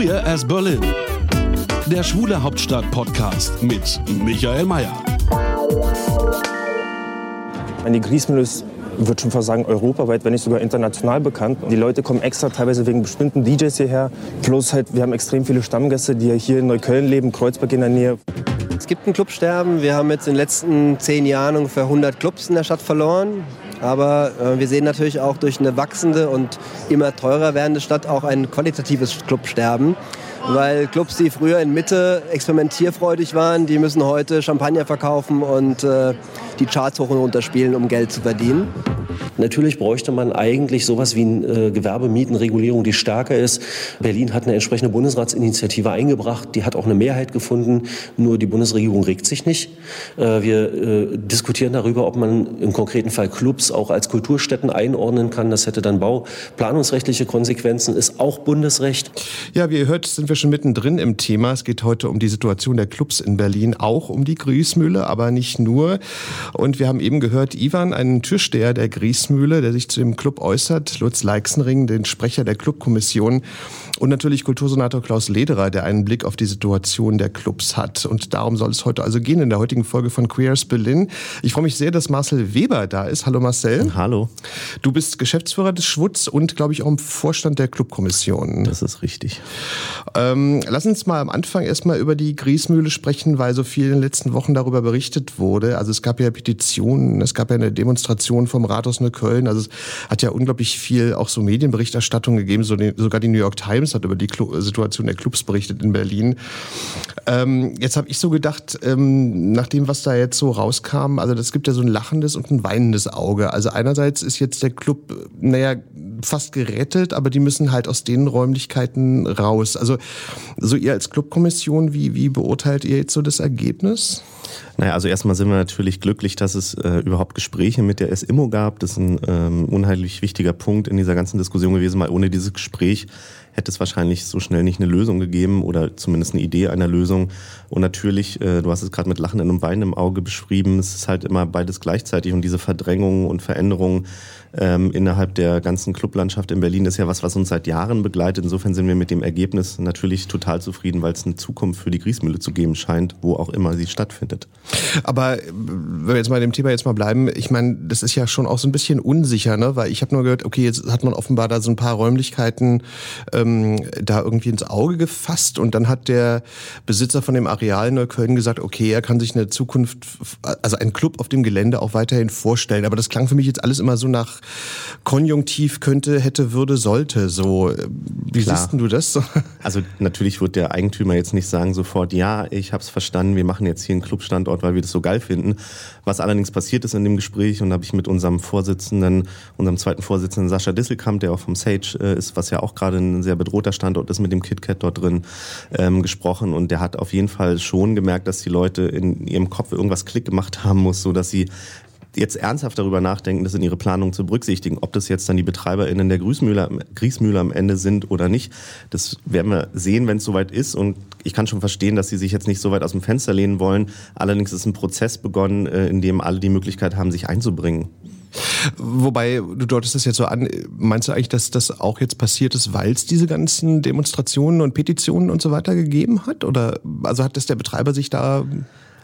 Queer as Berlin. Der Schwule Hauptstadt-Podcast mit Michael Mayer. Die Griesmühle ist, würde schon fast sagen, europaweit, wenn nicht sogar international bekannt. Die Leute kommen extra teilweise wegen bestimmten DJs hierher. Plus halt, wir haben extrem viele Stammgäste, die hier in Neukölln leben, Kreuzberg in der Nähe. Es gibt ein Clubsterben. Wir haben jetzt in den letzten zehn Jahren ungefähr 100 Clubs in der Stadt verloren. Aber äh, wir sehen natürlich auch durch eine wachsende und immer teurer werdende Stadt auch ein qualitatives Clubsterben. Weil Clubs, die früher in Mitte experimentierfreudig waren, die müssen heute Champagner verkaufen und äh, die Charts hoch und runter spielen, um Geld zu verdienen. Natürlich bräuchte man eigentlich sowas wie eine äh, Gewerbemietenregulierung, die stärker ist. Berlin hat eine entsprechende Bundesratsinitiative eingebracht, die hat auch eine Mehrheit gefunden, nur die Bundesregierung regt sich nicht. Äh, wir äh, diskutieren darüber, ob man im konkreten Fall Clubs auch als Kulturstätten einordnen kann. Das hätte dann bauplanungsrechtliche Konsequenzen, ist auch Bundesrecht. Ja, wie ihr hört, sind wir schon mittendrin im Thema. Es geht heute um die Situation der Clubs in Berlin, auch um die Griesmühle, aber nicht nur. Und wir haben eben gehört, Ivan, einen Türsteher der Griesmühle, der sich zu dem Club äußert, Lutz Leixenring, den Sprecher der Clubkommission und natürlich Kultursenator Klaus Lederer, der einen Blick auf die Situation der Clubs hat. Und darum soll es heute also gehen in der heutigen Folge von Queers Berlin. Ich freue mich sehr, dass Marcel Weber da ist. Hallo Marcel. Hallo. Du bist Geschäftsführer des Schwutz und, glaube ich, auch im Vorstand der Clubkommission. Das ist richtig. Ähm, lass uns mal am Anfang erstmal über die Griesmühle sprechen, weil so viel in den letzten Wochen darüber berichtet wurde. Also es gab ja Petitionen, es gab ja eine Demonstration vom Rathaus Neukölln. Also es hat ja unglaublich viel auch so Medienberichterstattung gegeben. So die, sogar die New York Times hat über die Clu Situation der Clubs berichtet in Berlin. Ähm, jetzt habe ich so gedacht, ähm, nach dem, was da jetzt so rauskam, also das gibt ja so ein lachendes und ein weinendes Auge. Also einerseits ist jetzt der Club, naja, fast gerettet, aber die müssen halt aus den Räumlichkeiten raus. Also so ihr als Clubkommission, wie, wie beurteilt ihr jetzt so das Ergebnis? Naja, also erstmal sind wir natürlich glücklich, dass es äh, überhaupt Gespräche mit der SIMO gab. Das ist ein ähm, unheimlich wichtiger Punkt in dieser ganzen Diskussion gewesen, weil ohne dieses Gespräch hätte es wahrscheinlich so schnell nicht eine Lösung gegeben oder zumindest eine Idee einer Lösung. Und natürlich, äh, du hast es gerade mit lachendem und Weinen im Auge beschrieben, es ist halt immer beides gleichzeitig und diese Verdrängungen und Veränderungen ähm, innerhalb der ganzen Clublandschaft in Berlin ist ja was, was uns seit Jahren begleitet. Insofern sind wir mit dem Ergebnis natürlich total zufrieden, weil es eine Zukunft für die Griesmühle zu geben scheint, wo auch immer sie stattfindet. Aber äh, wenn wir jetzt mal dem Thema jetzt mal bleiben, ich meine, das ist ja schon auch so ein bisschen unsicher, ne? Weil ich habe nur gehört, okay, jetzt hat man offenbar da so ein paar Räumlichkeiten ähm, da irgendwie ins Auge gefasst und dann hat der Besitzer von dem Areal Neukölln gesagt, okay, er kann sich eine Zukunft, also einen Club auf dem Gelände auch weiterhin vorstellen. Aber das klang für mich jetzt alles immer so nach Konjunktiv könnte, hätte, würde, sollte. So, wie Klar. siehst du das? Also natürlich wird der Eigentümer jetzt nicht sagen sofort, ja, ich habe es verstanden, wir machen jetzt hier einen Clubstandort, weil wir das so geil finden. Was allerdings passiert ist in dem Gespräch, und da habe ich mit unserem Vorsitzenden, unserem zweiten Vorsitzenden Sascha Disselkamp, der auch vom Sage äh, ist, was ja auch gerade ein sehr bedrohter Standort ist, mit dem KitKat dort drin ähm, gesprochen. Und der hat auf jeden Fall schon gemerkt, dass die Leute in ihrem Kopf irgendwas Klick gemacht haben muss, so dass sie jetzt ernsthaft darüber nachdenken, das in ihre Planung zu berücksichtigen. Ob das jetzt dann die BetreiberInnen der Griesmühle, Griesmühle am Ende sind oder nicht, das werden wir sehen, wenn es soweit ist. Und ich kann schon verstehen, dass sie sich jetzt nicht so weit aus dem Fenster lehnen wollen. Allerdings ist ein Prozess begonnen, äh, in dem alle die Möglichkeit haben, sich einzubringen. Wobei, du deutest das jetzt so an, meinst du eigentlich, dass das auch jetzt passiert ist, weil es diese ganzen Demonstrationen und Petitionen und so weiter gegeben hat? Oder also hat das der Betreiber sich da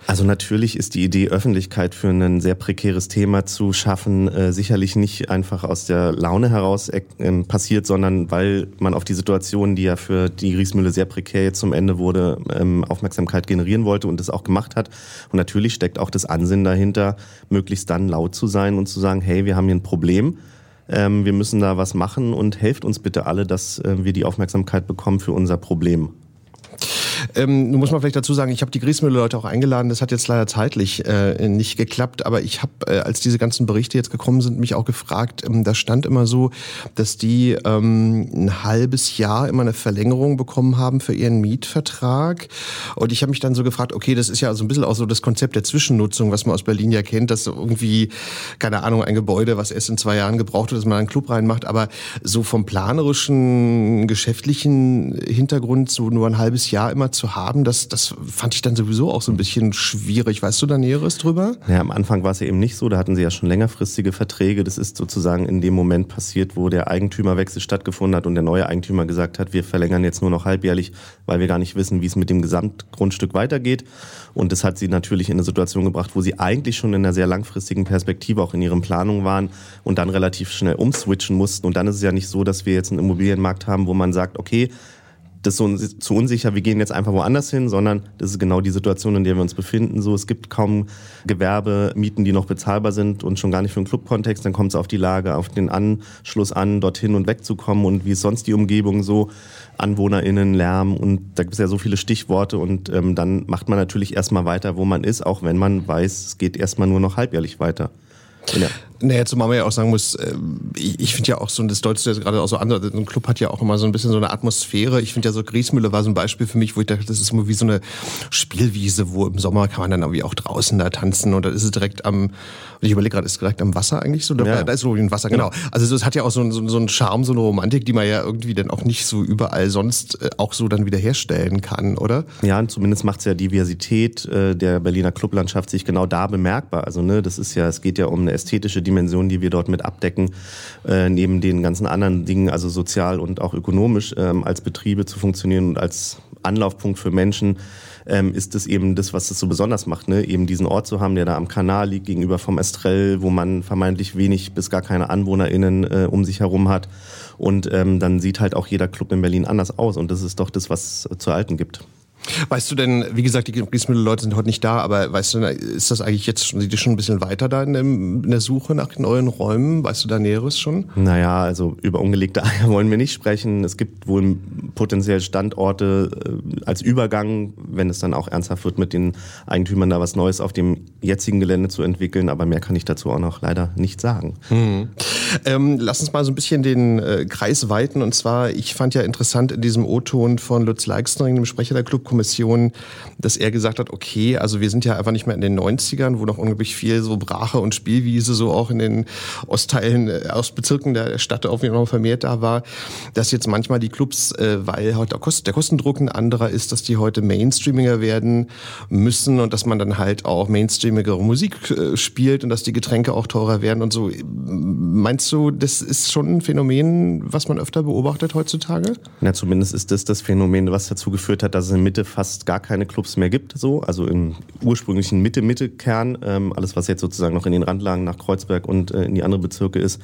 Also natürlich ist die Idee, Öffentlichkeit für ein sehr prekäres Thema zu schaffen, äh, sicherlich nicht einfach aus der Laune heraus äh, passiert, sondern weil man auf die Situation, die ja für die Griesmühle sehr prekär jetzt zum Ende wurde, ähm, Aufmerksamkeit generieren wollte und es auch gemacht hat. Und natürlich steckt auch das Ansinnen dahinter, möglichst dann laut zu sein und zu sagen, hey, wir haben hier ein Problem. Ähm, wir müssen da was machen und helft uns bitte alle, dass äh, wir die Aufmerksamkeit bekommen für unser Problem. Ähm, nun muss man vielleicht dazu sagen, ich habe die Griesmühle-Leute auch eingeladen. Das hat jetzt leider zeitlich äh, nicht geklappt. Aber ich habe, äh, als diese ganzen Berichte jetzt gekommen sind, mich auch gefragt. Ähm, da stand immer so, dass die ähm, ein halbes Jahr immer eine Verlängerung bekommen haben für ihren Mietvertrag. Und ich habe mich dann so gefragt, okay, das ist ja so ein bisschen auch so das Konzept der Zwischennutzung, was man aus Berlin ja kennt, dass irgendwie, keine Ahnung, ein Gebäude, was erst in zwei Jahren gebraucht wird, dass man einen Club reinmacht. Aber so vom planerischen, geschäftlichen Hintergrund so nur ein halbes Jahr immer zu haben, das, das fand ich dann sowieso auch so ein bisschen schwierig. Weißt du da Näheres drüber? Ja, am Anfang war es ja eben nicht so. Da hatten sie ja schon längerfristige Verträge. Das ist sozusagen in dem Moment passiert, wo der Eigentümerwechsel stattgefunden hat und der neue Eigentümer gesagt hat, wir verlängern jetzt nur noch halbjährlich, weil wir gar nicht wissen, wie es mit dem Gesamtgrundstück weitergeht. Und das hat sie natürlich in eine Situation gebracht, wo sie eigentlich schon in einer sehr langfristigen Perspektive auch in ihren Planungen waren und dann relativ schnell umswitchen mussten. Und dann ist es ja nicht so, dass wir jetzt einen Immobilienmarkt haben, wo man sagt, okay, das ist so zu unsicher, wir gehen jetzt einfach woanders hin, sondern das ist genau die Situation, in der wir uns befinden. So, es gibt kaum Gewerbemieten, die noch bezahlbar sind und schon gar nicht für einen Clubkontext. Dann kommt es auf die Lage, auf den Anschluss an, dorthin und wegzukommen und wie ist sonst die Umgebung so, AnwohnerInnen, Lärm und da gibt es ja so viele Stichworte und ähm, dann macht man natürlich erstmal weiter, wo man ist, auch wenn man weiß, es geht erstmal nur noch halbjährlich weiter. Ja. Naja, zumal man ja auch sagen muss, äh, ich, ich finde ja auch so, und das deutet jetzt gerade auch so an, so ein Club hat ja auch immer so ein bisschen so eine Atmosphäre. Ich finde ja so, Griesmühle war so ein Beispiel für mich, wo ich dachte, das ist immer wie so eine Spielwiese, wo im Sommer kann man dann irgendwie auch draußen da tanzen und da ist es direkt am, ich überlege gerade, ist es direkt am Wasser eigentlich so? Da, ja. da ist so ein Wasser, genau. Also es hat ja auch so, so, so einen Charme, so eine Romantik, die man ja irgendwie dann auch nicht so überall sonst äh, auch so dann wieder herstellen kann, oder? Ja, und zumindest macht es ja Diversität äh, der Berliner Clublandschaft sich genau da bemerkbar. Also ne, das ist ja, es geht ja um eine ästhetische Dimension, die wir dort mit abdecken, äh, neben den ganzen anderen Dingen, also sozial und auch ökonomisch ähm, als Betriebe zu funktionieren und als Anlaufpunkt für Menschen, ähm, ist es eben das, was es so besonders macht, ne? eben diesen Ort zu haben, der da am Kanal liegt, gegenüber vom Estrell, wo man vermeintlich wenig bis gar keine AnwohnerInnen äh, um sich herum hat. Und ähm, dann sieht halt auch jeder Club in Berlin anders aus. Und das ist doch das, was zu halten gibt. Weißt du denn, wie gesagt, die Griesmühle-Leute sind heute nicht da, aber weißt du, ist das eigentlich jetzt schon, schon ein bisschen weiter da in, dem, in, der Suche nach neuen Räumen? Weißt du da Näheres schon? Naja, also über ungelegte Eier wollen wir nicht sprechen. Es gibt wohl potenziell Standorte äh, als Übergang, wenn es dann auch ernsthaft wird, mit den Eigentümern da was Neues auf dem jetzigen Gelände zu entwickeln. Aber mehr kann ich dazu auch noch leider nicht sagen. Mhm. Ähm, lass uns mal so ein bisschen den äh, Kreis weiten. Und zwar, ich fand ja interessant in diesem O-Ton von Lutz Leixnering, dem Sprecher der Club Kommission, dass er gesagt hat, okay, also wir sind ja einfach nicht mehr in den 90ern, wo noch unglaublich viel so Brache und Spielwiese so auch in den Ostteilen, äh, Ostbezirken der Stadt auf jeden Fall vermehrt da war, dass jetzt manchmal die Clubs, äh, weil heute der Kostendruck ein anderer ist, dass die heute Mainstreamiger werden müssen und dass man dann halt auch mainstreamigere Musik äh, spielt und dass die Getränke auch teurer werden und so. Meinst du, das ist schon ein Phänomen, was man öfter beobachtet heutzutage? Na, zumindest ist das das Phänomen, was dazu geführt hat, dass es in Mitte fast gar keine Clubs mehr gibt, so, also im ursprünglichen Mitte-Mitte-Kern, ähm, alles was jetzt sozusagen noch in den Randlagen nach Kreuzberg und äh, in die anderen Bezirke ist,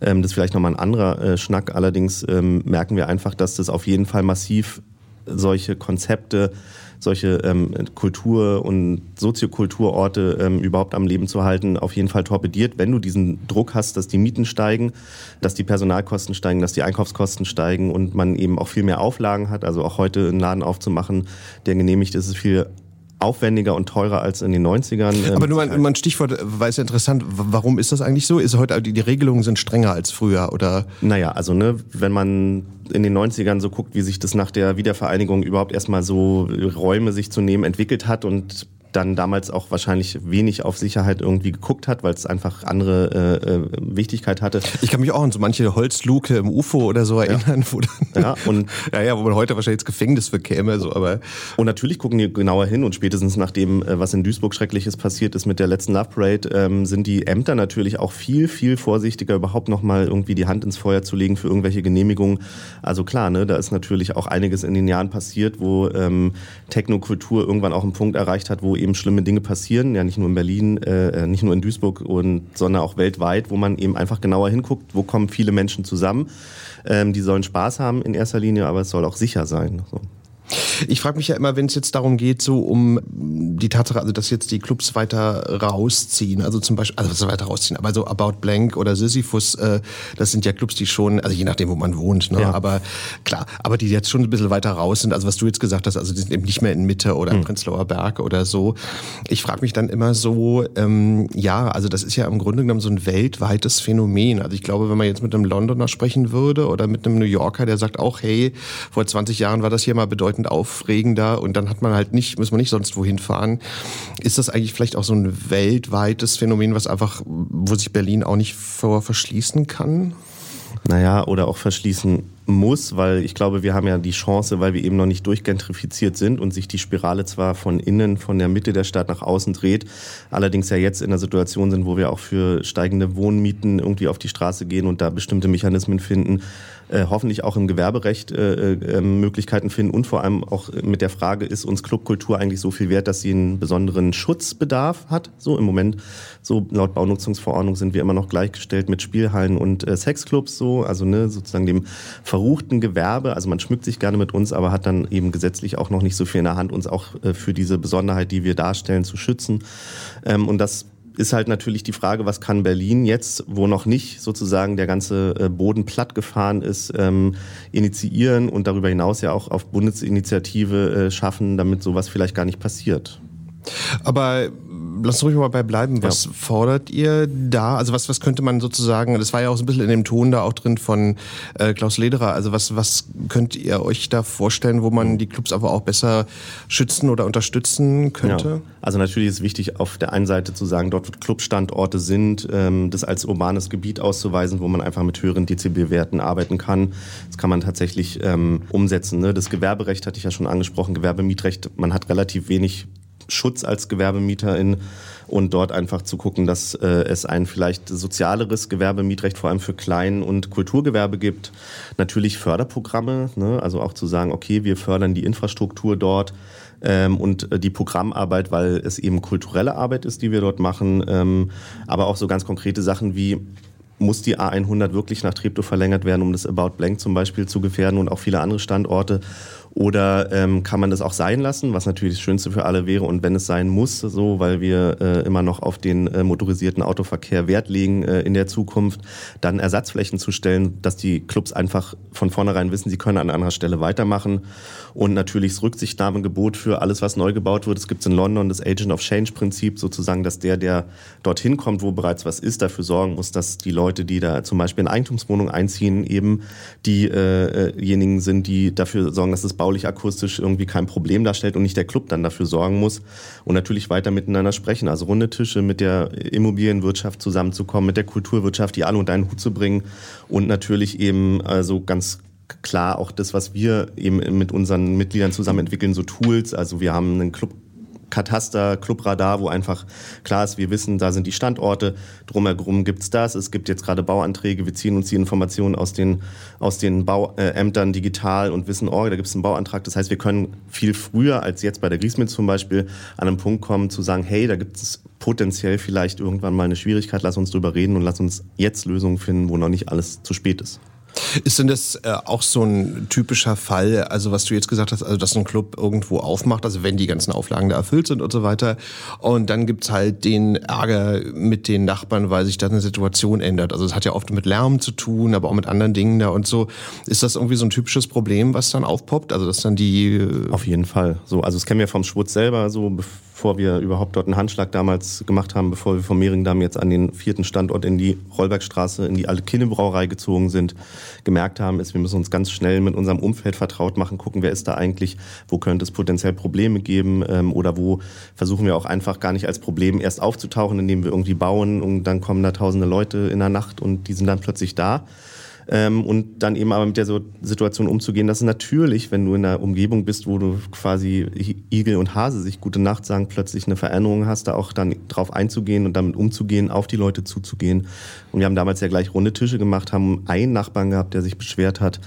ähm, das ist vielleicht nochmal ein anderer äh, Schnack. Allerdings ähm, merken wir einfach, dass das auf jeden Fall massiv solche Konzepte solche ähm, Kultur- und Soziokulturorte ähm, überhaupt am Leben zu halten, auf jeden Fall torpediert, wenn du diesen Druck hast, dass die Mieten steigen, dass die Personalkosten steigen, dass die Einkaufskosten steigen und man eben auch viel mehr Auflagen hat. Also auch heute einen Laden aufzumachen, der genehmigt ist, ist viel aufwendiger und teurer als in den 90ern. Aber nur mal ein Stichwort, weil es ja interessant, warum ist das eigentlich so? Ist heute, die Regelungen sind strenger als früher, oder? Naja, also ne, wenn man in den 90ern so guckt, wie sich das nach der Wiedervereinigung überhaupt erstmal so Räume sich zu nehmen entwickelt hat und dann damals auch wahrscheinlich wenig auf Sicherheit irgendwie geguckt hat, weil es einfach andere äh, äh, Wichtigkeit hatte. Ich kann mich auch an so manche Holzluke im UFO oder so erinnern, ja. wo dann, ja, und, ja, ja, wo man heute wahrscheinlich ins Gefängnis für käme, so, aber. Und natürlich gucken die genauer hin und spätestens nach dem, äh, was in Duisburg Schreckliches passiert ist mit der letzten Love Parade, ähm, sind die Ämter natürlich auch viel, viel vorsichtiger, überhaupt nochmal irgendwie die Hand ins Feuer zu legen für irgendwelche Genehmigungen. Also klar, ne, da ist natürlich auch einiges in den Jahren passiert, wo ähm, Technokultur irgendwann auch einen Punkt erreicht hat, wo eben eben schlimme Dinge passieren, ja nicht nur in Berlin, äh, nicht nur in Duisburg, und, sondern auch weltweit, wo man eben einfach genauer hinguckt, wo kommen viele Menschen zusammen. Ähm, die sollen Spaß haben in erster Linie, aber es soll auch sicher sein. So. Ich frage mich ja immer, wenn es jetzt darum geht, so um die Tatsache, also dass jetzt die Clubs weiter rausziehen, also zum Beispiel, also was weiter rausziehen, aber so About Blank oder Sisyphus, äh, das sind ja Clubs, die schon, also je nachdem, wo man wohnt, ne? Ja. aber klar, aber die jetzt schon ein bisschen weiter raus sind, also was du jetzt gesagt hast, also die sind eben nicht mehr in Mitte oder hm. Prenzlauer Berg oder so. Ich frage mich dann immer so, ähm, ja, also das ist ja im Grunde genommen so ein weltweites Phänomen. Also ich glaube, wenn man jetzt mit einem Londoner sprechen würde oder mit einem New Yorker, der sagt auch, hey, vor 20 Jahren war das hier mal bedeutend aufregender und dann hat man halt nicht, muss man nicht sonst wohin fahren. Ist das eigentlich vielleicht auch so ein weltweites Phänomen, was einfach, wo sich Berlin auch nicht vor verschließen kann? Naja, oder auch verschließen muss, weil ich glaube, wir haben ja die Chance, weil wir eben noch nicht durchgentrifiziert sind und sich die Spirale zwar von innen, von der Mitte der Stadt nach außen dreht, allerdings ja jetzt in der Situation sind, wo wir auch für steigende Wohnmieten irgendwie auf die Straße gehen und da bestimmte Mechanismen finden, äh, hoffentlich auch im Gewerberecht äh, äh, Möglichkeiten finden und vor allem auch mit der Frage, ist uns Clubkultur eigentlich so viel wert, dass sie einen besonderen Schutzbedarf hat? So im Moment, so laut Baunutzungsverordnung sind wir immer noch gleichgestellt mit Spielhallen und äh, Sexclubs, so, also ne, sozusagen dem verruchten Gewerbe. Also man schmückt sich gerne mit uns, aber hat dann eben gesetzlich auch noch nicht so viel in der Hand, uns auch äh, für diese Besonderheit, die wir darstellen, zu schützen. Ähm, und das ist halt natürlich die Frage, was kann Berlin jetzt, wo noch nicht sozusagen der ganze äh, Boden platt gefahren ist, ähm, initiieren und darüber hinaus ja auch auf Bundesinitiative äh, schaffen, damit sowas vielleicht gar nicht passiert. Aber lass uns ruhig mal bei bleiben. Was ja. fordert ihr da? Also was, was könnte man sozusagen, das war ja auch so ein bisschen in dem Ton da auch drin von äh, Klaus Lederer, also was, was könnt ihr euch da vorstellen, wo man die Clubs aber auch besser schützen oder unterstützen könnte? Ja. Also natürlich ist wichtig, auf der einen Seite zu sagen, dort wo Clubstandorte sind, ähm, das als urbanes Gebiet auszuweisen, wo man einfach mit höheren Dezibelwerten arbeiten kann. Das kann man tatsächlich ähm, umsetzen. Ne? Das Gewerberecht hatte ich ja schon angesprochen, Gewerbemietrecht, man hat relativ wenig Schutz als Gewerbemieterin und dort einfach zu gucken, dass äh, es ein vielleicht sozialeres Gewerbemietrecht vor allem für Klein- und Kulturgewerbe gibt. Natürlich Förderprogramme, ne? also auch zu sagen, okay, wir fördern die Infrastruktur dort ähm, und äh, die Programmarbeit, weil es eben kulturelle Arbeit ist, die wir dort machen, ähm, aber auch so ganz konkrete Sachen wie muss die A100 wirklich nach Treptow verlängert werden, um das About Blank zum Beispiel zu gefährden und auch viele andere Standorte? Oder ähm, kann man das auch sein lassen, was natürlich das Schönste für alle wäre und wenn es sein muss, so, weil wir äh, immer noch auf den äh, motorisierten Autoverkehr Wert legen äh, in der Zukunft, dann Ersatzflächen zu stellen, dass die Clubs einfach von vornherein wissen, sie können an anderer Stelle weitermachen und natürlich das Rücksichtnahmegebot für alles, was neu gebaut wird. Es gibt in London das Agent of Change Prinzip, sozusagen, dass der, der dorthin kommt, wo bereits was ist, dafür sorgen muss, dass die Leute, die da zum Beispiel in Eigentumswohnungen einziehen, eben diejenigen äh, sind, die dafür sorgen, dass es baulich akustisch irgendwie kein Problem darstellt und nicht der Club dann dafür sorgen muss und natürlich weiter miteinander sprechen. Also runde Tische mit der Immobilienwirtschaft zusammenzukommen, mit der Kulturwirtschaft, die alle unter einen Hut zu bringen und natürlich eben also ganz klar auch das, was wir eben mit unseren Mitgliedern zusammen entwickeln, so Tools. Also wir haben einen Club Kataster, Clubradar, wo einfach klar ist, wir wissen, da sind die Standorte, drumherum gibt's das, es gibt jetzt gerade Bauanträge, wir ziehen uns die Informationen aus den, aus den Bauämtern digital und wissen, oh, da gibt's einen Bauantrag. Das heißt, wir können viel früher als jetzt bei der Griesmit zum Beispiel an einen Punkt kommen, zu sagen, hey, da gibt es potenziell vielleicht irgendwann mal eine Schwierigkeit, lass uns drüber reden und lass uns jetzt Lösungen finden, wo noch nicht alles zu spät ist. Ist denn das äh, auch so ein typischer Fall, also was du jetzt gesagt hast, also dass ein Club irgendwo aufmacht, also wenn die ganzen Auflagen da erfüllt sind und so weiter, und dann gibt's halt den Ärger mit den Nachbarn, weil sich da eine Situation ändert. Also es hat ja oft mit Lärm zu tun, aber auch mit anderen Dingen da und so. Ist das irgendwie so ein typisches Problem, was dann aufpoppt? Also dass dann die... Äh Auf jeden Fall. So, also das kennen wir vom Schwutz selber, so bevor wir überhaupt dort einen Handschlag damals gemacht haben, bevor wir vom Mehringdamm jetzt an den vierten Standort in die Rollbergstraße, in die alte Kinnebrauerei gezogen sind, gemerkt haben, ist, wir müssen uns ganz schnell mit unserem Umfeld vertraut machen, gucken, wer ist da eigentlich, wo könnte es potenziell Probleme geben ähm, oder wo versuchen wir auch einfach gar nicht als Problem erst aufzutauchen, indem wir irgendwie bauen und dann kommen da tausende Leute in der Nacht und die sind dann plötzlich da ähm, und dann eben aber mit der Situation umzugehen, dass natürlich, wenn du in einer Umgebung bist, wo du quasi Igel und Hase sich gute Nacht sagen, plötzlich eine Veränderung hast, da auch dann drauf einzugehen und damit umzugehen, auf die Leute zuzugehen. Und wir haben damals ja gleich runde Tische gemacht, haben einen Nachbarn gehabt, der sich beschwert hat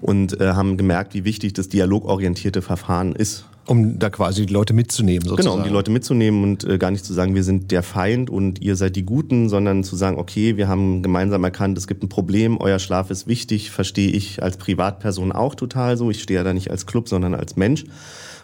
und äh, haben gemerkt, wie wichtig das dialogorientierte Verfahren ist. Um da quasi die Leute mitzunehmen, sozusagen. Genau, um die Leute mitzunehmen und äh, gar nicht zu sagen, wir sind der Feind und ihr seid die Guten, sondern zu sagen, okay, wir haben gemeinsam erkannt, es gibt ein Problem, euer Schlaf ist wichtig, verstehe ich als Privatperson auch total so. Ich stehe ja da nicht als Club, sondern als Mensch.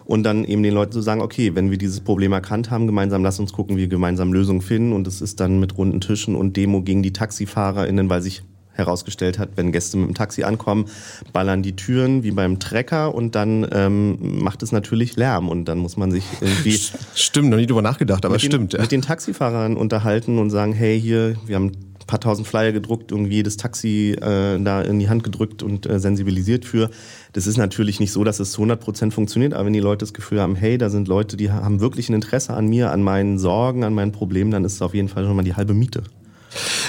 Und dann eben den Leuten zu sagen, okay, wenn wir dieses Problem erkannt haben, gemeinsam lass uns gucken, wie wir gemeinsam Lösungen finden. Und es ist dann mit runden Tischen und Demo gegen die TaxifahrerInnen, weil sich herausgestellt hat, wenn Gäste mit dem Taxi ankommen, ballern die Türen wie beim Trecker und dann ähm, macht es natürlich Lärm und dann muss man sich irgendwie... Stimmt, noch nie drüber nachgedacht, aber mit stimmt. Den, ja. Mit den Taxifahrern unterhalten und sagen, hey, hier, wir haben ein paar tausend Flyer gedruckt, irgendwie jedes Taxi äh, da in die Hand gedrückt und äh, sensibilisiert für. Das ist natürlich nicht so, dass es zu 100 Prozent funktioniert, aber wenn die Leute das Gefühl haben, hey, da sind Leute, die haben wirklich ein Interesse an mir, an meinen Sorgen, an meinen Problemen, dann ist es auf jeden Fall schon mal die halbe Miete.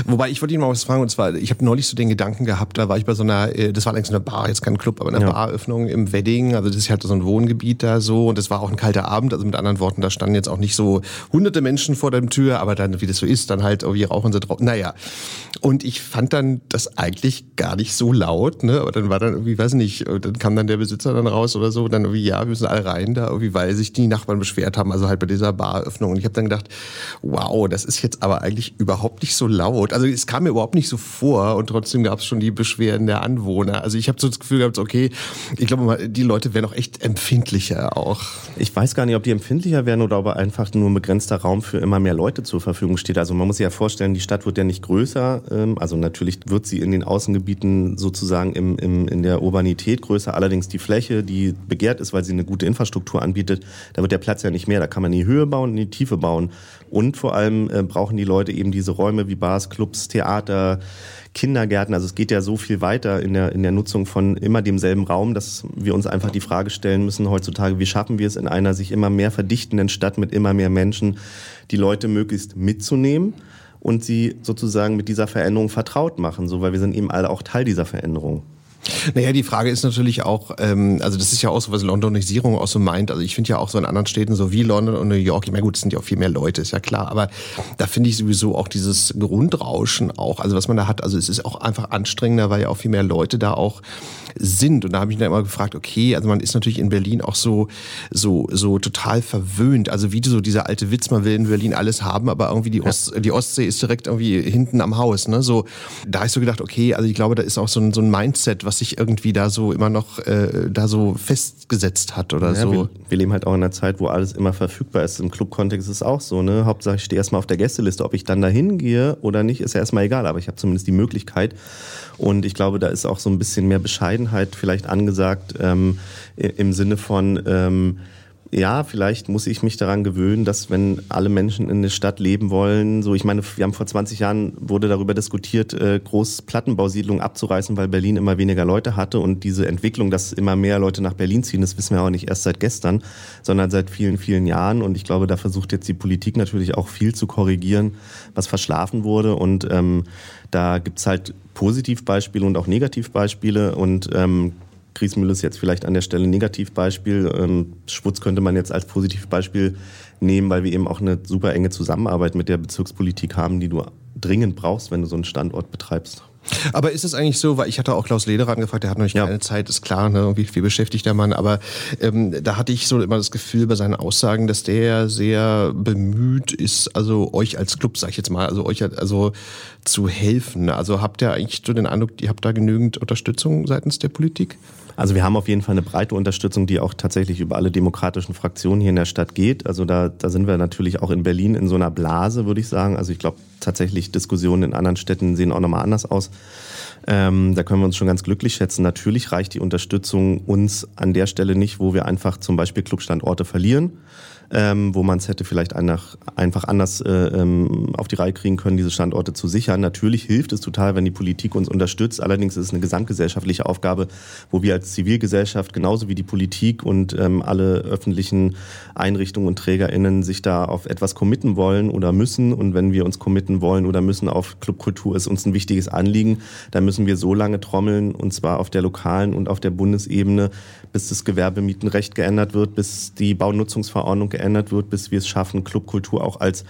Wobei ich wollte Ihnen mal was fragen, und zwar, ich habe neulich so den Gedanken gehabt, da war ich bei so einer, äh, das war eigentlich so eine Bar, jetzt kein Club, aber eine ja. Baröffnung im Wedding, also das ist halt so ein Wohngebiet da so und es war auch ein kalter Abend, also mit anderen Worten, da standen jetzt auch nicht so hunderte Menschen vor der Tür, aber dann, wie das so ist, dann halt irgendwie rauchen sie drauf, naja. Und ich fand dann das eigentlich gar nicht so laut, ne, aber dann war dann irgendwie, weiß nicht, dann kam dann der Besitzer dann raus oder so, dann irgendwie, ja, wir müssen alle rein da, irgendwie, weil sich die Nachbarn beschwert haben, also halt bei dieser Baröffnung und ich habe dann gedacht, wow, das ist jetzt aber eigentlich überhaupt nicht so laut, also es kam mir überhaupt nicht so vor und trotzdem gab es schon die Beschwerden der Anwohner. Also ich habe so das Gefühl gehabt, okay, ich glaube, die Leute wären auch echt empfindlicher auch. Ich weiß gar nicht, ob die empfindlicher wären oder ob einfach nur ein begrenzter Raum für immer mehr Leute zur Verfügung steht. Also man muss sich ja vorstellen, die Stadt wird ja nicht größer. Ähm, also natürlich wird sie in den Außengebieten sozusagen im, im, in der Urbanität größer. Allerdings die Fläche, die begehrt ist, weil sie eine gute Infrastruktur anbietet, da wird der Platz ja nicht mehr. Da kann man in die Höhe bauen, in die Tiefe bauen. Und vor allem äh, brauchen die Leute eben diese Räume wie Bars, Clubs, Theater, Kindergärten. Also es geht ja so viel weiter in der, in der Nutzung von immer demselben Raum, dass wir uns einfach die Frage stellen müssen heutzutage, wie schaffen wir es in einer sich immer mehr verdichtenden Stadt mit immer mehr Menschen, die Leute möglichst mitzunehmen und sie sozusagen mit dieser Veränderung vertraut machen, so weil wir sind eben alle auch Teil dieser Veränderung. Naja, die Frage ist natürlich auch, ähm, also das ist ja auch so, was Londonisierung auch so meint. Also ich finde ja auch so in anderen Städten, so wie London und New York, ich meine, gut, es sind ja auch viel mehr Leute, ist ja klar, aber da finde ich sowieso auch dieses Grundrauschen auch, also was man da hat, also es ist auch einfach anstrengender, weil ja auch viel mehr Leute da auch sind. Und da habe ich mich dann immer gefragt, okay, also man ist natürlich in Berlin auch so, so, so total verwöhnt. Also wie so dieser alte Witz, man will in Berlin alles haben, aber irgendwie die, Ost, die Ostsee ist direkt irgendwie hinten am Haus. Ne? So, da habe ich so gedacht, okay, also ich glaube, da ist auch so ein, so ein Mindset, was sich irgendwie da so immer noch äh, da so festgesetzt hat oder ja, so. Wir, wir, leben halt auch in einer Zeit, wo alles immer verfügbar ist. Im Club-Kontext ist es auch so. Ne? Hauptsache, ich stehe erstmal auf der Gästeliste. Ob ich dann da hingehe oder nicht, ist ja erstmal egal. Aber ich habe zumindest die Möglichkeit. Und ich glaube, da ist auch so ein bisschen mehr Bescheidenheit vielleicht angesagt ähm, im Sinne von, ähm, ja, vielleicht muss ich mich daran gewöhnen, dass wenn alle Menschen in der Stadt leben wollen, so ich meine, wir haben vor 20 Jahren wurde darüber diskutiert, äh, Großplattenbausiedlungen abzureißen, weil Berlin immer weniger Leute hatte und diese Entwicklung, dass immer mehr Leute nach Berlin ziehen, das wissen wir auch nicht erst seit gestern, sondern seit vielen, vielen Jahren. Und ich glaube, da versucht jetzt die Politik natürlich auch viel zu korrigieren, was verschlafen wurde. Und ähm, da gibt's halt Positivbeispiele und auch Negativbeispiele. Und ähm, Griesmühl ist jetzt vielleicht an der Stelle ein Negativbeispiel. Ähm, Schwutz könnte man jetzt als Positivbeispiel nehmen, weil wir eben auch eine super enge Zusammenarbeit mit der Bezirkspolitik haben, die du dringend brauchst, wenn du so einen Standort betreibst. Aber ist es eigentlich so, weil ich hatte auch Klaus Lederer angefragt, der hat noch nicht ja. keine Zeit, ist klar, ne, wie viel beschäftigt der Mann, aber ähm, da hatte ich so immer das Gefühl bei seinen Aussagen, dass der sehr bemüht ist, also euch als Club, sag ich jetzt mal, also euch also zu helfen. Also habt ihr eigentlich so den Eindruck, ihr habt da genügend Unterstützung seitens der Politik? Also wir haben auf jeden Fall eine breite Unterstützung, die auch tatsächlich über alle demokratischen Fraktionen hier in der Stadt geht. Also da, da sind wir natürlich auch in Berlin in so einer Blase, würde ich sagen. Also ich glaube tatsächlich Diskussionen in anderen Städten sehen auch nochmal anders aus. Ähm, da können wir uns schon ganz glücklich schätzen. Natürlich reicht die Unterstützung uns an der Stelle nicht, wo wir einfach zum Beispiel Clubstandorte verlieren ähm, wo man es hätte vielleicht einfach, einfach anders äh, ähm, auf die Reihe kriegen können, diese Standorte zu sichern. Natürlich hilft es total, wenn die Politik uns unterstützt. Allerdings ist es eine gesamtgesellschaftliche Aufgabe, wo wir als Zivilgesellschaft genauso wie die Politik und ähm, alle öffentlichen Einrichtungen und TrägerInnen sich da auf etwas committen wollen oder müssen. Und wenn wir uns committen wollen oder müssen auf Clubkultur, ist uns ein wichtiges Anliegen, dann müssen wir so lange trommeln, und zwar auf der lokalen und auf der Bundesebene, bis das Gewerbemietenrecht geändert wird, bis die Baunutzungsverordnung geändert wird, bis wir es schaffen, Clubkultur auch als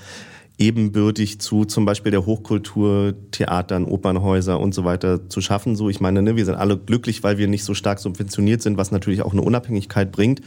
ebenbürtig zu zum Beispiel der Hochkultur, Theatern, Opernhäuser und so weiter zu schaffen. So, ich meine, ne, wir sind alle glücklich, weil wir nicht so stark subventioniert sind, was natürlich auch eine Unabhängigkeit bringt.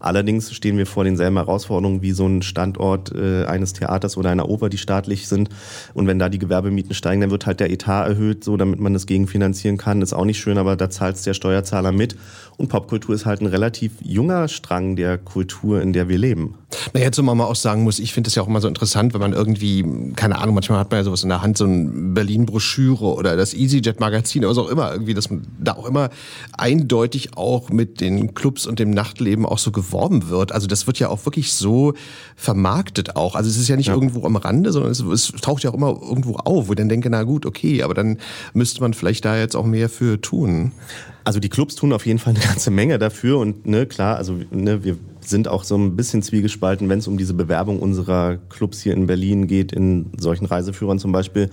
Allerdings stehen wir vor denselben Herausforderungen wie so ein Standort äh, eines Theaters oder einer Oper, die staatlich sind. Und wenn da die Gewerbemieten steigen, dann wird halt der Etat erhöht, so damit man das gegenfinanzieren kann. ist auch nicht schön, aber da zahlt der Steuerzahler mit. Und Popkultur ist halt ein relativ junger Strang der Kultur, in der wir leben. Na, jetzt, wo man mal auch sagen muss, ich finde es ja auch immer so interessant, wenn man irgendwie, keine Ahnung, manchmal hat man ja sowas in der Hand, so ein Berlin-Broschüre oder das EasyJet-Magazin oder was auch immer, irgendwie, dass man da auch immer eindeutig auch mit den Clubs und dem Nachtleben auch so geworben wird. Also das wird ja auch wirklich so vermarktet auch. Also es ist ja nicht ja. irgendwo am Rande, sondern es, es, taucht ja auch immer irgendwo auf, wo ich dann denke, na gut, okay, aber dann müsste man vielleicht da jetzt auch mehr für tun. Also die Clubs tun auf jeden Fall eine ganze Menge dafür und ne, klar, also ne, wir sind auch so ein bisschen zwiegespalten, wenn es um diese Bewerbung unserer Clubs hier in Berlin geht, in solchen Reiseführern zum Beispiel,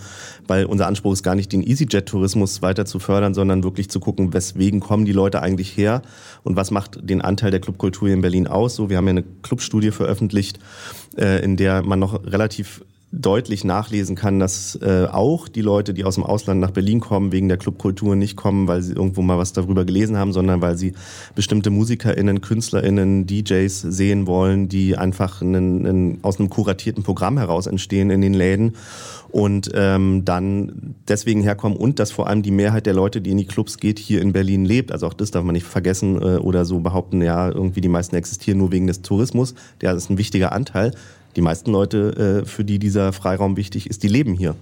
weil unser Anspruch ist gar nicht, den EasyJet-Tourismus weiter zu fördern, sondern wirklich zu gucken, weswegen kommen die Leute eigentlich her und was macht den Anteil der Clubkultur hier in Berlin aus. So, wir haben ja eine Clubstudie veröffentlicht, äh, in der man noch relativ deutlich nachlesen kann, dass äh, auch die Leute, die aus dem Ausland nach Berlin kommen, wegen der Clubkultur nicht kommen, weil sie irgendwo mal was darüber gelesen haben, sondern weil sie bestimmte MusikerInnen, KünstlerInnen, DJs sehen wollen, die einfach einen, einen, aus einem kuratierten Programm heraus entstehen in den Läden und ähm, dann deswegen herkommen und dass vor allem die Mehrheit der Leute, die in die Clubs geht, hier in Berlin lebt. Also auch das darf man nicht vergessen äh, oder so behaupten, ja, irgendwie die meisten existieren nur wegen des Tourismus. Der ist ein wichtiger Anteil die meisten Leute, äh, für die dieser Freiraum wichtig ist, die leben hier.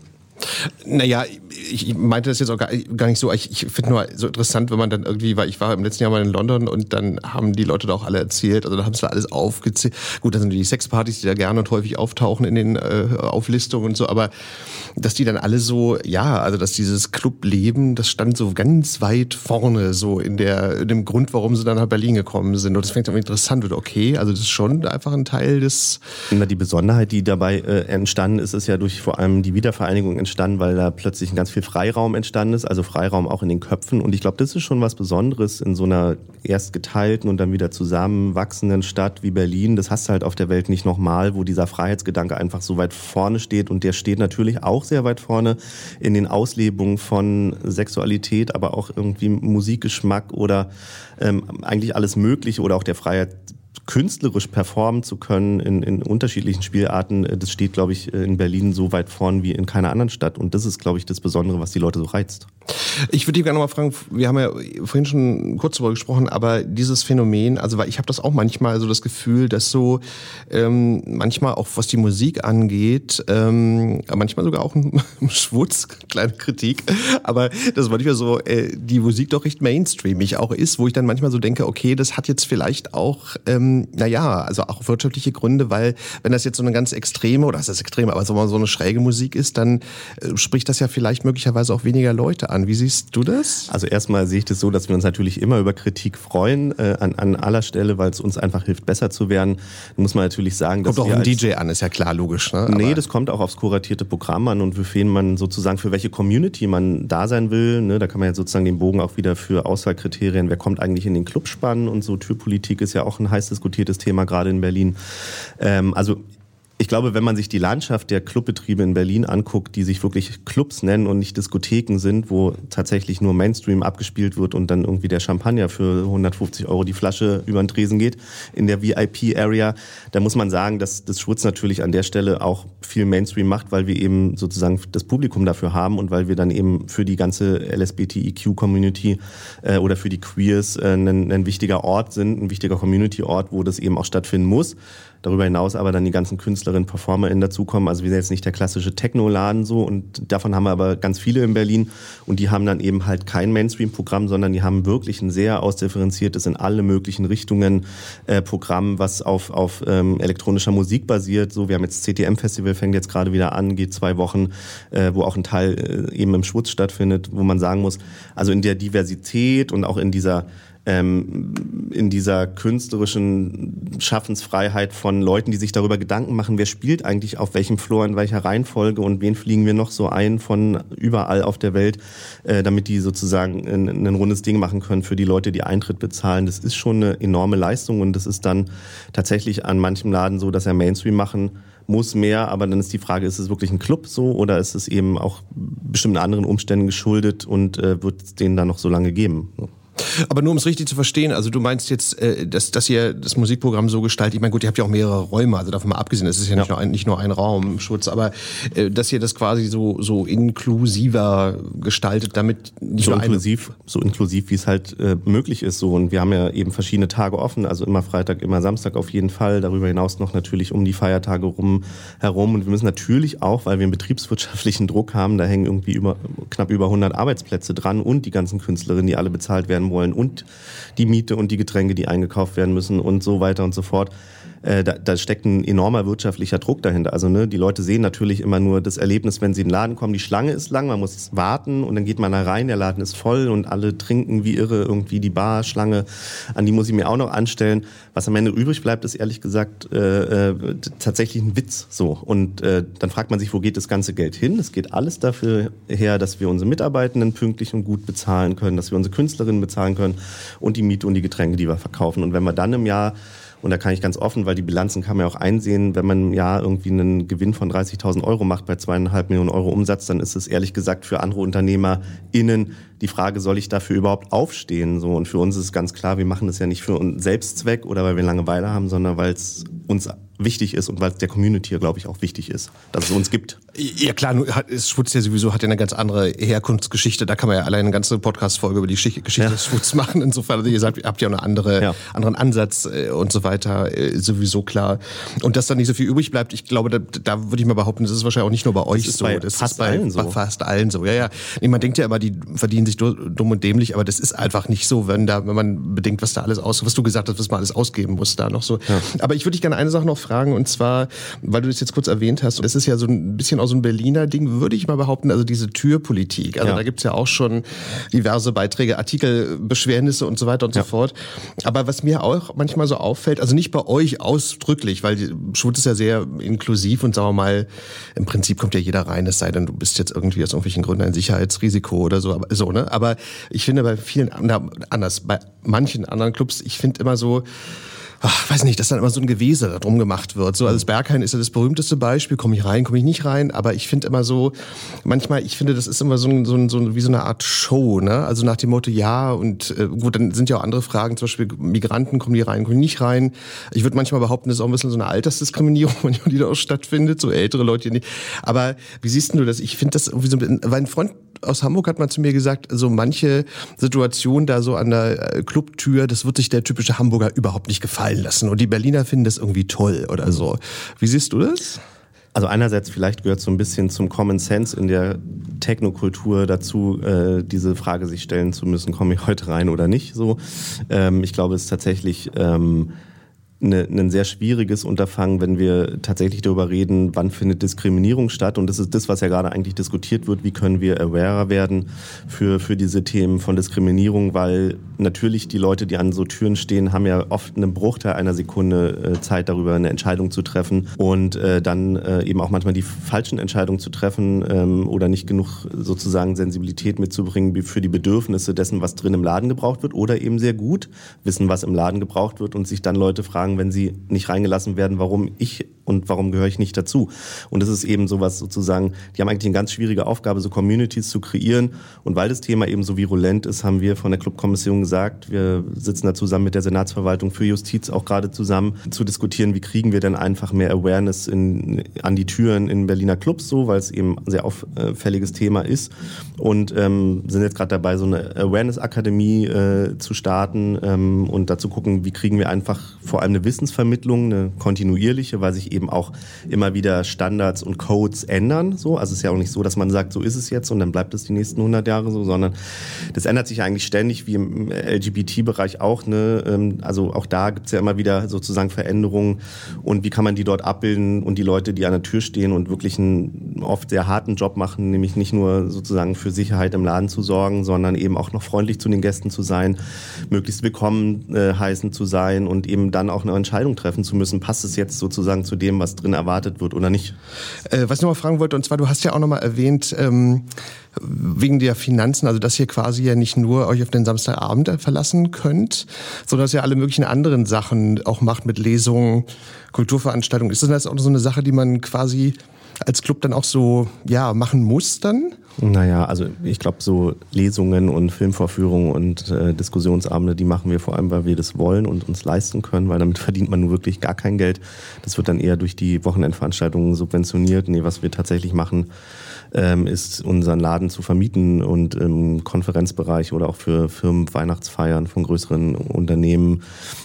Naja, ich meinte das jetzt auch gar, gar nicht so. Ich, ich finde nur so interessant, wenn man dann irgendwie, weil ich war im letzten Jahr mal in London und dann haben die Leute da auch alle erzählt, also da haben sie da alles aufgezählt. Gut, das sind die Sexpartys, die da gerne und häufig auftauchen in den äh, Auflistungen und so, aber dass die dann alle so, ja, also dass dieses Clubleben, das stand so ganz weit vorne, so in der, in dem Grund, warum sie dann nach Berlin gekommen sind. Und das fängt dann interessant wird. Okay, also das ist schon einfach ein Teil des. Die Besonderheit, die dabei äh, entstanden ist, ist ja durch vor allem die Wiedervereinigung entstanden, weil da plötzlich ein ganz viel Freiraum entstanden ist, also Freiraum auch in den Köpfen. Und ich glaube, das ist schon was Besonderes in so einer erst geteilten und dann wieder zusammenwachsenden Stadt wie Berlin. Das hast du halt auf der Welt nicht nochmal, wo dieser Freiheitsgedanke einfach so weit vorne steht. Und der steht natürlich auch sehr weit vorne in den Auslebungen von Sexualität, aber auch irgendwie Musikgeschmack oder ähm, eigentlich alles Mögliche oder auch der Freiheit künstlerisch performen zu können in, in unterschiedlichen Spielarten, äh, das steht, glaube ich, in Berlin so weit vorn wie in keiner anderen Stadt. Und das ist, glaube ich, das Besondere, was die Leute so reizt. Ich würde dich gerne mal fragen, wir haben ja vorhin schon kurz darüber gesprochen, aber dieses Phänomen, also weil ich habe das auch manchmal so das Gefühl, dass so ähm, manchmal auch was die Musik angeht, ähm, manchmal sogar auch ein Schwutz, kleine Kritik, aber das manchmal so äh, die Musik doch recht mainstreamig auch ist, wo ich dann manchmal so denke, okay, das hat jetzt vielleicht auch, ähm, naja, also auch wirtschaftliche Gründe, weil wenn das jetzt so eine ganz extreme, oder das ist extrem, aber so eine schräge Musik ist, dann äh, spricht das ja vielleicht möglicherweise auch weniger Leute an. Wie siehst du das? Also erstmal sehe ich das so, dass wir uns natürlich immer über Kritik freuen, äh, an, an aller Stelle, weil es uns einfach hilft, besser zu werden. Da muss man natürlich sagen, kommt dass auch ein DJ an, ist ja klar, logisch. Ne? Nee, das kommt auch aufs kuratierte Programm an und für wen man sozusagen, für welche Community man da sein will. Ne? Da kann man ja sozusagen den Bogen auch wieder für Auswahlkriterien, wer kommt eigentlich in den Club spannen und so. Türpolitik ist ja auch ein heiß diskutiertes Thema, gerade in Berlin. Ähm, also ich glaube, wenn man sich die Landschaft der Clubbetriebe in Berlin anguckt, die sich wirklich Clubs nennen und nicht Diskotheken sind, wo tatsächlich nur Mainstream abgespielt wird und dann irgendwie der Champagner für 150 Euro die Flasche über den Tresen geht in der VIP-Area, da muss man sagen, dass das Schwutz natürlich an der Stelle auch viel Mainstream macht, weil wir eben sozusagen das Publikum dafür haben und weil wir dann eben für die ganze LSBTIQ-Community äh, oder für die Queers äh, ein, ein wichtiger Ort sind, ein wichtiger Community-Ort, wo das eben auch stattfinden muss. Darüber hinaus aber dann die ganzen Künstlerinnen, PerformerInnen dazukommen. Also wir sind jetzt nicht der klassische Techno-Laden so und davon haben wir aber ganz viele in Berlin und die haben dann eben halt kein Mainstream-Programm, sondern die haben wirklich ein sehr ausdifferenziertes in alle möglichen Richtungen äh, Programm, was auf, auf ähm, elektronischer Musik basiert. So, wir haben jetzt CTM-Festival, fängt jetzt gerade wieder an, geht zwei Wochen, äh, wo auch ein Teil äh, eben im Schwutz stattfindet, wo man sagen muss, also in der Diversität und auch in dieser ähm, in dieser künstlerischen Schaffensfreiheit von Leuten, die sich darüber Gedanken machen, wer spielt eigentlich auf welchem Floor, in welcher Reihenfolge und wen fliegen wir noch so ein von überall auf der Welt, äh, damit die sozusagen ein, ein rundes Ding machen können für die Leute, die Eintritt bezahlen. Das ist schon eine enorme Leistung und das ist dann tatsächlich an manchem Laden so, dass er Mainstream machen muss mehr, aber dann ist die Frage, ist es wirklich ein Club so oder ist es eben auch bestimmten anderen Umständen geschuldet und äh, wird es denen dann noch so lange geben? Aber nur um es richtig zu verstehen, also du meinst jetzt, äh, dass, dass ihr das Musikprogramm so gestaltet, ich meine, gut, ihr habt ja auch mehrere Räume, also davon mal abgesehen, es ist ja, ja. Nicht, nur ein, nicht nur ein Raumschutz, aber äh, dass ihr das quasi so, so inklusiver gestaltet, damit nicht so nur inklusiv, so inklusiv, wie es halt äh, möglich ist. So. Und wir haben ja eben verschiedene Tage offen, also immer Freitag, immer Samstag auf jeden Fall. Darüber hinaus noch natürlich um die Feiertage rum herum. Und wir müssen natürlich auch, weil wir einen betriebswirtschaftlichen Druck haben, da hängen irgendwie über, knapp über 100 Arbeitsplätze dran und die ganzen Künstlerinnen, die alle bezahlt werden wollen und die Miete und die Getränke, die eingekauft werden müssen und so weiter und so fort. Äh, da, da steckt ein enormer wirtschaftlicher Druck dahinter. Also ne, die Leute sehen natürlich immer nur das Erlebnis, wenn sie in den Laden kommen. Die Schlange ist lang, man muss warten und dann geht man da rein, der Laden ist voll und alle trinken wie irre irgendwie die Barschlange. An die muss ich mir auch noch anstellen. Was am Ende übrig bleibt, ist ehrlich gesagt äh, äh, tatsächlich ein Witz. So und äh, dann fragt man sich, wo geht das ganze Geld hin? Es geht alles dafür her, dass wir unsere Mitarbeitenden pünktlich und gut bezahlen können, dass wir unsere Künstlerinnen bezahlen können und die Miete und die Getränke, die wir verkaufen. Und wenn wir dann im Jahr und da kann ich ganz offen, weil die Bilanzen kann man ja auch einsehen, wenn man ja irgendwie einen Gewinn von 30.000 Euro macht bei zweieinhalb Millionen Euro Umsatz, dann ist es ehrlich gesagt für andere UnternehmerInnen die Frage, soll ich dafür überhaupt aufstehen? So, und für uns ist ganz klar, wir machen das ja nicht für uns Selbstzweck oder weil wir Langeweile haben, sondern weil es uns wichtig ist und weil es der Community, glaube ich, auch wichtig ist, dass es uns gibt. Ja klar, nur hat, Schwutz ja sowieso hat ja eine ganz andere Herkunftsgeschichte. Da kann man ja allein eine ganze Podcast-Folge über die Geschichte ja. des Schwutz machen. Insofern, also ihr sagt, ihr habt ja auch einen andere, ja. anderen Ansatz äh, und so weiter, äh, sowieso klar. Und dass da nicht so viel übrig bleibt, ich glaube, da, da würde ich mal behaupten, das ist wahrscheinlich auch nicht nur bei euch so. Bei das fast ist bei allen so. fast allen so. Ja, ja. Man denkt ja immer, die verdienen sich dumm und dämlich, aber das ist einfach nicht so, wenn da, wenn man bedenkt, was da alles aus, was du gesagt hast, was man alles ausgeben muss, da noch so. Ja. Aber ich würde dich gerne eine Sache noch fragen, und zwar, weil du das jetzt kurz erwähnt hast, das ist ja so ein bisschen auch so ein Berliner Ding, würde ich mal behaupten, also diese Türpolitik. Also ja. da gibt's ja auch schon diverse Beiträge, Artikel, Beschwernisse und so weiter und ja. so fort. Aber was mir auch manchmal so auffällt, also nicht bei euch ausdrücklich, weil Schwut ist ja sehr inklusiv und sagen wir mal, im Prinzip kommt ja jeder rein, es sei denn, du bist jetzt irgendwie aus irgendwelchen Gründen ein Sicherheitsrisiko oder so, aber so, ne? Aber ich finde bei vielen, anders, bei manchen anderen Clubs, ich finde immer so, ach, weiß nicht, dass dann immer so ein Gewese darum gemacht wird. So, also das Berghain ist ja das berühmteste Beispiel. Komme ich rein, komme ich nicht rein. Aber ich finde immer so, manchmal, ich finde, das ist immer so, ein, so, ein, so wie so eine Art Show. Ne? Also nach dem Motto, ja, und äh, gut, dann sind ja auch andere Fragen, zum Beispiel Migranten, kommen die rein, kommen die nicht rein. Ich würde manchmal behaupten, das ist auch ein bisschen so eine Altersdiskriminierung, die da auch stattfindet, so ältere Leute. Nicht. Aber wie siehst du das? Ich finde das irgendwie so, weil ein Freund aus Hamburg hat mal zu mir gesagt, so manche Situationen da so an der äh, Clubtür, das wird sich der typische Hamburger überhaupt nicht gefallen lassen. Und die Berliner finden das irgendwie toll oder so. Wie siehst du das? Also einerseits vielleicht gehört so ein bisschen zum Common Sense in der Technokultur dazu, äh, diese Frage sich stellen zu müssen, komme ich heute rein oder nicht. So, ähm, ich glaube, es ist tatsächlich ähm, eine, ein sehr schwieriges Unterfangen, wenn wir tatsächlich darüber reden, wann findet Diskriminierung statt. Und das ist das, was ja gerade eigentlich diskutiert wird. Wie können wir awarer werden für, für diese Themen von Diskriminierung? Weil natürlich die Leute, die an so Türen stehen, haben ja oft einen Bruchteil einer Sekunde äh, Zeit, darüber eine Entscheidung zu treffen und äh, dann äh, eben auch manchmal die falschen Entscheidungen zu treffen ähm, oder nicht genug sozusagen Sensibilität mitzubringen für die Bedürfnisse dessen, was drin im Laden gebraucht wird oder eben sehr gut wissen, was im Laden gebraucht wird und sich dann Leute fragen, fragen, wenn sie nicht reingelassen werden, warum ich und warum gehöre ich nicht dazu. Und das ist eben sowas sozusagen, die haben eigentlich eine ganz schwierige Aufgabe, so Communities zu kreieren. Und weil das Thema eben so virulent ist, haben wir von der Clubkommission gesagt, wir sitzen da zusammen mit der Senatsverwaltung für Justiz auch gerade zusammen zu diskutieren, wie kriegen wir denn einfach mehr Awareness in, an die Türen in Berliner Clubs so, weil es eben ein sehr auffälliges Thema ist. Und ähm, sind jetzt gerade dabei, so eine Awareness-Akademie äh, zu starten ähm, und dazu gucken, wie kriegen wir einfach vor allem eine Wissensvermittlung, eine kontinuierliche, weil sich eben auch immer wieder Standards und Codes ändern. So, also es ist ja auch nicht so, dass man sagt, so ist es jetzt und dann bleibt es die nächsten 100 Jahre so, sondern das ändert sich eigentlich ständig, wie im LGBT-Bereich auch. Ne? Ähm, also auch da gibt es ja immer wieder sozusagen Veränderungen und wie kann man die dort abbilden und die Leute, die an der Tür stehen und wirklich einen oft sehr harten Job machen, nämlich nicht nur sozusagen für Sicherheit im Laden zu sorgen, sondern eben auch noch freundlich zu den Gästen zu sein, möglichst willkommen äh, heißen zu sein und eben dann auch eine Entscheidung treffen zu müssen, passt es jetzt sozusagen zu dem, was drin erwartet wird oder nicht. Äh, was ich noch mal fragen wollte, und zwar, du hast ja auch noch mal erwähnt, ähm, wegen der Finanzen, also dass ihr quasi ja nicht nur euch auf den Samstagabend verlassen könnt, sondern dass ihr alle möglichen anderen Sachen auch macht mit Lesungen, Kulturveranstaltungen. Ist das auch so eine Sache, die man quasi als Club dann auch so ja machen muss dann? Naja, also ich glaube, so Lesungen und Filmvorführungen und äh, Diskussionsabende, die machen wir vor allem, weil wir das wollen und uns leisten können, weil damit verdient man nun wirklich gar kein Geld. Das wird dann eher durch die Wochenendveranstaltungen subventioniert. Nee, was wir tatsächlich machen, ähm, ist unseren Laden zu vermieten und im Konferenzbereich oder auch für Firmen Weihnachtsfeiern von größeren Unternehmen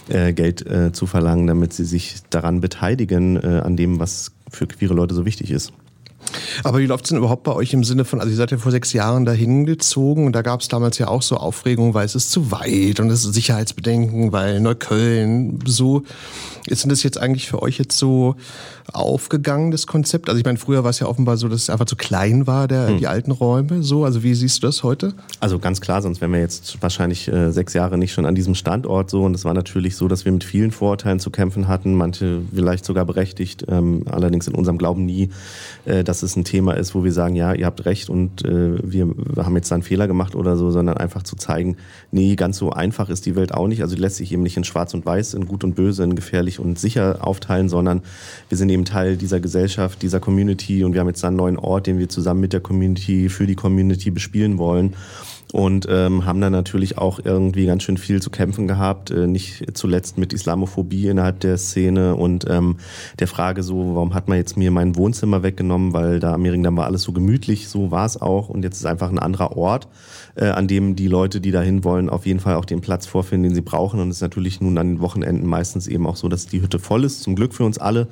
äh, Geld äh, zu verlangen, damit sie sich daran beteiligen, äh, an dem, was für queere Leute so wichtig ist. Aber wie läuft es denn überhaupt bei euch im Sinne von, also ihr seid ja vor sechs Jahren dahin gezogen und da gab es damals ja auch so Aufregung, weil es ist zu weit und es ist Sicherheitsbedenken, weil Neukölln so. Ist denn das jetzt eigentlich für euch jetzt so aufgegangen, das Konzept? Also ich meine, früher war es ja offenbar so, dass es einfach zu klein war, der, hm. die alten Räume. So, also wie siehst du das heute? Also ganz klar, sonst wären wir jetzt wahrscheinlich äh, sechs Jahre nicht schon an diesem Standort so. Und es war natürlich so, dass wir mit vielen Vorurteilen zu kämpfen hatten, manche vielleicht sogar berechtigt, ähm, allerdings in unserem Glauben nie, äh, dass es ein Thema ist, wo wir sagen, ja, ihr habt recht und äh, wir haben jetzt da einen Fehler gemacht oder so, sondern einfach zu zeigen, nee, ganz so einfach ist die Welt auch nicht. Also die lässt sich eben nicht in Schwarz und Weiß, in Gut und Böse, in gefährlich und sicher aufteilen, sondern wir sind eben Teil dieser Gesellschaft, dieser Community. Und wir haben jetzt einen neuen Ort, den wir zusammen mit der Community, für die Community bespielen wollen und ähm, haben dann natürlich auch irgendwie ganz schön viel zu kämpfen gehabt, äh, nicht zuletzt mit Islamophobie innerhalb der Szene und ähm, der Frage so, warum hat man jetzt mir mein Wohnzimmer weggenommen, weil da am Mehringdamm war alles so gemütlich, so war es auch. Und jetzt ist einfach ein anderer Ort, äh, an dem die Leute, die dahin wollen, auf jeden Fall auch den Platz vorfinden, den sie brauchen. Und es ist natürlich nun an den Wochenenden meistens eben auch so, dass die Hütte voll ist, zum Glück für uns alle,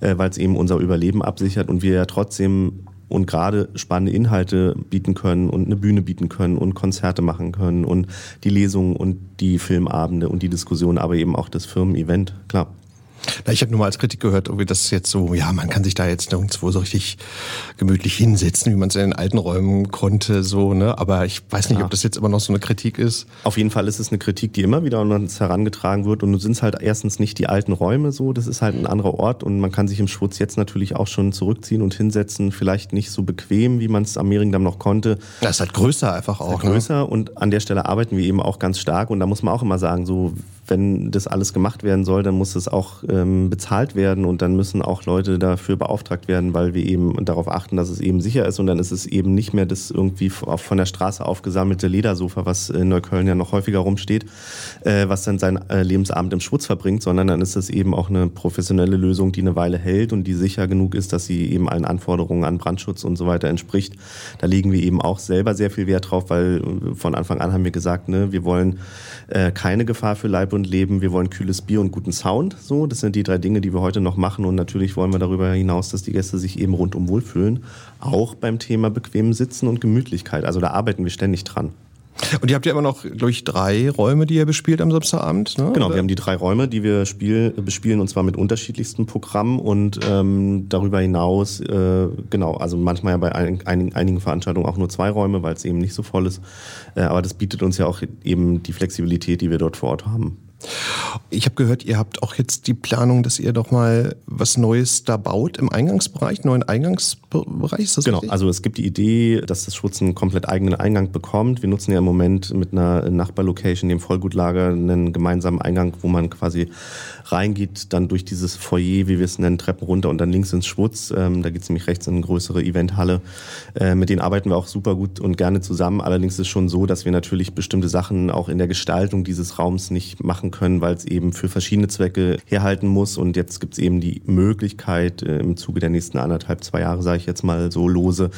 äh, weil es eben unser Überleben absichert. Und wir ja trotzdem und gerade spannende Inhalte bieten können und eine Bühne bieten können und Konzerte machen können und die Lesungen und die Filmabende und die Diskussion, aber eben auch das Firmen-Event, klar. Na, ich habe nur mal als Kritik gehört, irgendwie das jetzt so, ja, man kann sich da jetzt nirgendwo so richtig gemütlich hinsetzen, wie man es in den alten Räumen konnte, so, ne? Aber ich weiß nicht, ja. ob das jetzt immer noch so eine Kritik ist. Auf jeden Fall ist es eine Kritik, die immer wieder an uns herangetragen wird. Und nun sind es halt erstens nicht die alten Räume so, das ist halt ein anderer Ort und man kann sich im Schwutz jetzt natürlich auch schon zurückziehen und hinsetzen, vielleicht nicht so bequem, wie man es am Mehringdamm noch konnte. Das ist halt größer einfach auch. Halt größer ne? und an der Stelle arbeiten wir eben auch ganz stark und da muss man auch immer sagen, so wenn das alles gemacht werden soll, dann muss es auch ähm, bezahlt werden und dann müssen auch Leute dafür beauftragt werden, weil wir eben darauf achten, dass es eben sicher ist und dann ist es eben nicht mehr das irgendwie von der Straße aufgesammelte Ledersofa, was in Neukölln ja noch häufiger rumsteht, äh, was dann sein äh, Lebensabend im Schwutz verbringt, sondern dann ist es eben auch eine professionelle Lösung, die eine Weile hält und die sicher genug ist, dass sie eben allen Anforderungen an Brandschutz und so weiter entspricht. Da legen wir eben auch selber sehr viel Wert drauf, weil äh, von Anfang an haben wir gesagt, ne, wir wollen äh, keine Gefahr für Leib und Leben. Wir wollen kühles Bier und guten Sound. So, das sind die drei Dinge, die wir heute noch machen. Und natürlich wollen wir darüber hinaus, dass die Gäste sich eben rundum wohlfühlen. Auch beim Thema bequem Sitzen und Gemütlichkeit. Also da arbeiten wir ständig dran. Und ihr habt ja immer noch, glaube ich, drei Räume, die ihr bespielt am Samstagabend. Ne? Genau, wir haben die drei Räume, die wir spiel, bespielen und zwar mit unterschiedlichsten Programmen und ähm, darüber hinaus, äh, genau, also manchmal ja bei ein, ein, einigen Veranstaltungen auch nur zwei Räume, weil es eben nicht so voll ist. Äh, aber das bietet uns ja auch eben die Flexibilität, die wir dort vor Ort haben. Ich habe gehört, ihr habt auch jetzt die Planung, dass ihr doch mal was Neues da baut im Eingangsbereich, neuen Eingangsbereich. Genau, richtig? also es gibt die Idee, dass das Schutz einen komplett eigenen Eingang bekommt. Wir nutzen ja im Moment mit einer Nachbarlocation, dem Vollgutlager, einen gemeinsamen Eingang, wo man quasi reingeht, dann durch dieses Foyer, wie wir es nennen, Treppen runter und dann links ins Schwutz. Ähm, da geht es nämlich rechts in eine größere Eventhalle. Äh, mit denen arbeiten wir auch super gut und gerne zusammen. Allerdings ist es schon so, dass wir natürlich bestimmte Sachen auch in der Gestaltung dieses Raums nicht machen können, weil es eben für verschiedene Zwecke herhalten muss. Und jetzt gibt es eben die Möglichkeit, äh, im Zuge der nächsten anderthalb, zwei Jahre, sage ich jetzt mal so lose,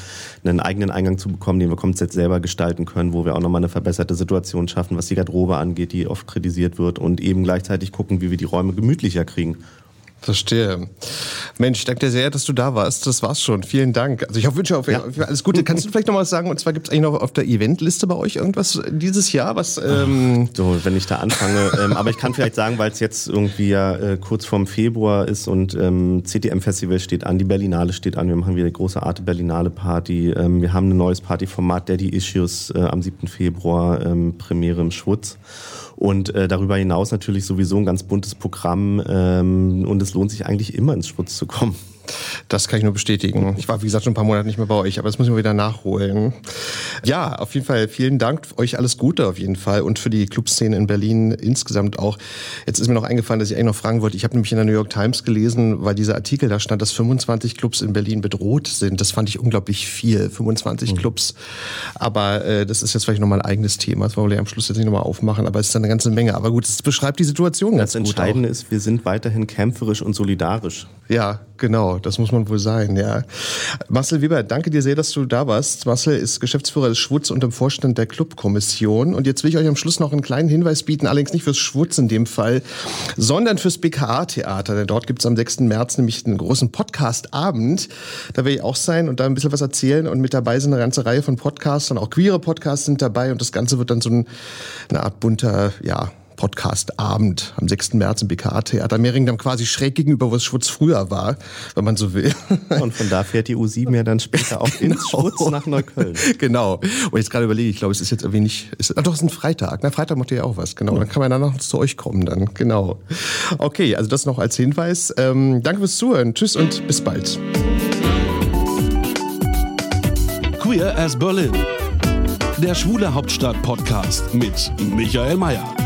einen eigenen Eingang zu bekommen, den wir komplett selber gestalten können, wo wir auch nochmal eine verbesserte Situation schaffen, was die Garderobe angeht, die oft kritisiert wird und eben gleichzeitig gucken, wie wir die Räume gemütlicher kriegen. Verstehe. Mensch, ich danke dir sehr, dass du da warst. Das war's schon. Vielen Dank. Also ich wünsche auf ja. alles Gute. Kannst du vielleicht noch mal sagen, und zwar gibt es eigentlich noch auf der Eventliste bei euch irgendwas dieses Jahr, was... Ähm so, wenn ich da anfange. ähm, aber ich kann vielleicht sagen, weil es jetzt irgendwie ja äh, kurz vorm Februar ist und ähm, CTM-Festival steht an, die Berlinale steht an. Wir machen wieder eine große Arte Berlinale Party. Ähm, wir haben ein neues Partyformat, Daddy Issues, äh, am 7. Februar, ähm, Premiere im Schwutz. Und äh, darüber hinaus natürlich sowieso ein ganz buntes Programm ähm, und es lohnt sich eigentlich immer ins Schwutz zu kommen. Das kann ich nur bestätigen. Ich war, wie gesagt, schon ein paar Monate nicht mehr bei euch, aber das muss ich mal wieder nachholen. Ja, auf jeden Fall vielen Dank. Euch alles Gute auf jeden Fall und für die Clubszene in Berlin insgesamt auch. Jetzt ist mir noch eingefallen, dass ich eigentlich noch fragen wollte. Ich habe nämlich in der New York Times gelesen, weil dieser Artikel da stand, dass 25 Clubs in Berlin bedroht sind. Das fand ich unglaublich viel. 25 mhm. Clubs. Aber äh, das ist jetzt vielleicht nochmal ein eigenes Thema. Das wollen wir am Schluss jetzt nicht nochmal aufmachen, aber es ist eine ganze Menge. Aber gut, es beschreibt die Situation ganz das gut. Das Entscheidende ist, wir sind weiterhin kämpferisch und solidarisch. Ja, genau, das muss man wohl sein, ja. Marcel Weber, danke dir sehr, dass du da warst. Marcel ist Geschäftsführer des Schwutz und im Vorstand der Clubkommission. Und jetzt will ich euch am Schluss noch einen kleinen Hinweis bieten, allerdings nicht fürs Schwutz in dem Fall, sondern fürs BKA-Theater. Denn dort gibt es am 6. März nämlich einen großen Podcast-Abend. Da werde ich auch sein und da ein bisschen was erzählen. Und mit dabei sind eine ganze Reihe von Podcasts und auch queere Podcasts sind dabei. Und das Ganze wird dann so ein, eine Art bunter, ja, Podcast-Abend am 6. März im BKA-Theater Mehringdamm quasi schräg gegenüber, wo es Schwutz früher war, wenn man so will. Und von da fährt die U7 ja dann später auch ins genau. Schwutz nach Neukölln. Genau. Und jetzt gerade überlege ich, glaube, es ist jetzt irgendwie nicht, ist, ach doch, es ist ein Freitag. Na, Freitag macht ihr ja auch was, genau. Dann kann man dann noch zu euch kommen dann, genau. Okay, also das noch als Hinweis. Ähm, danke fürs Zuhören. Tschüss und bis bald. Queer as Berlin. Der Schwule Hauptstadt Podcast mit Michael Mayer.